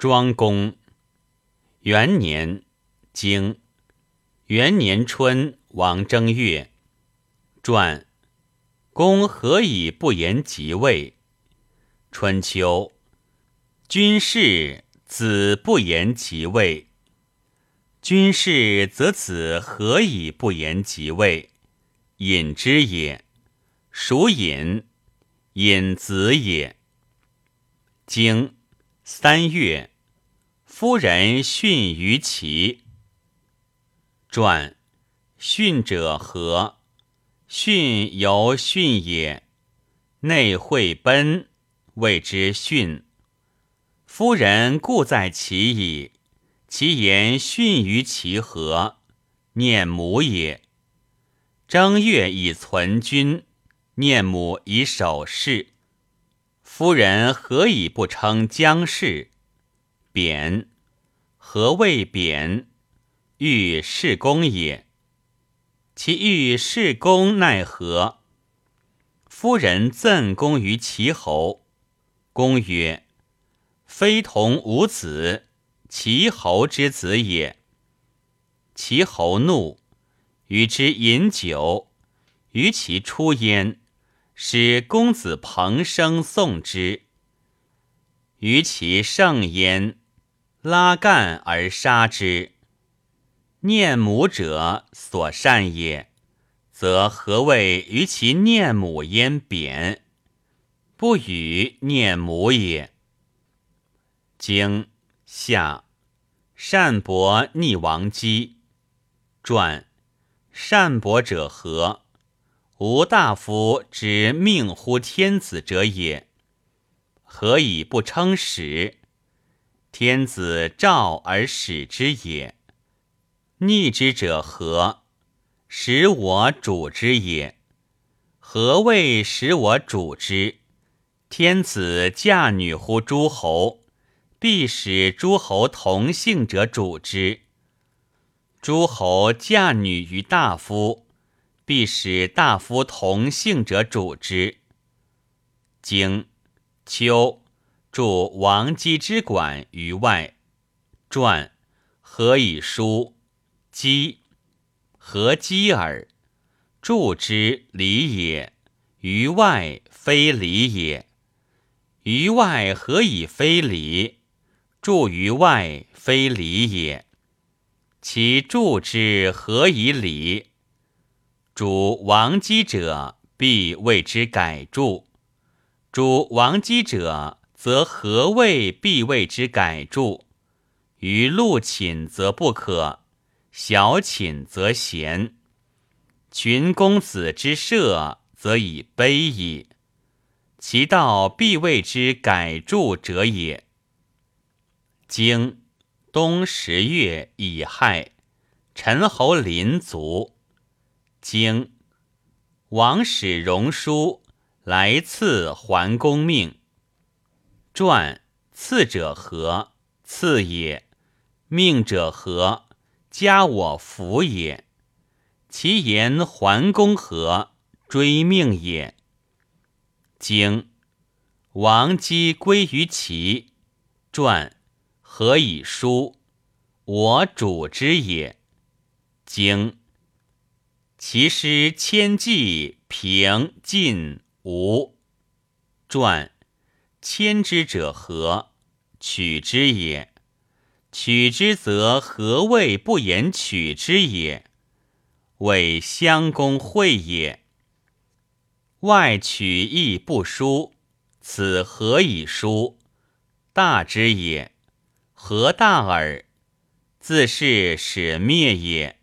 庄公元年，经元年春，王正月，传公何以不言即位？春秋，君士子不言即位。君士则子何以不言即位？隐之也。属隐，隐子也。经三月。夫人训于齐。传训者何？训由训也。内会奔，谓之训。夫人故在其矣。其言训于其何？念母也。正月以存君，念母以守事。夫人何以不称姜氏？贬。何谓贬？欲事公也。其欲事公奈何？夫人赠公于齐侯。公曰：“非同无子，齐侯之子也。”齐侯怒，与之饮酒。于其出焉，使公子彭生送之。于其盛焉。拉干而杀之，念母者所善也，则何谓于其念母焉贬？不与念母也。经下，善伯逆王姬。传善伯者何？吾大夫之命乎天子者也。何以不称使？天子召而使之也，逆之者何？使我主之也。何谓使我主之？天子嫁女乎诸侯，必使诸侯同姓者主之；诸侯嫁女于大夫，必使大夫同姓者主之。经秋。著王基之馆于外，传何以书？姬何基耳？著之礼也。于外非礼也。于外何以非礼？著于外非礼也。其著之何以礼？主王基者，必为之改著。主王基者。则何谓必为之改著？于陆寝则不可，小寝则贤。群公子之社，则以卑矣。其道必为之改著者也。经冬十月乙亥，陈侯临卒。经王使荣书来赐桓公命。传赐者何？赐也。命者何？加我福也。其言桓公何？追命也。经王姬归于齐。传何以书？我主之也。经其师千计平晋吴。传。迁之者何？取之也。取之则何谓不言取之也？谓襄公会也。外取义不书，此何以书？大之也。何大耳？自是使灭也。